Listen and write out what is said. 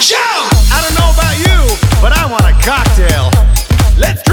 Shout! I don't know about you, but I want a cocktail. Let's go!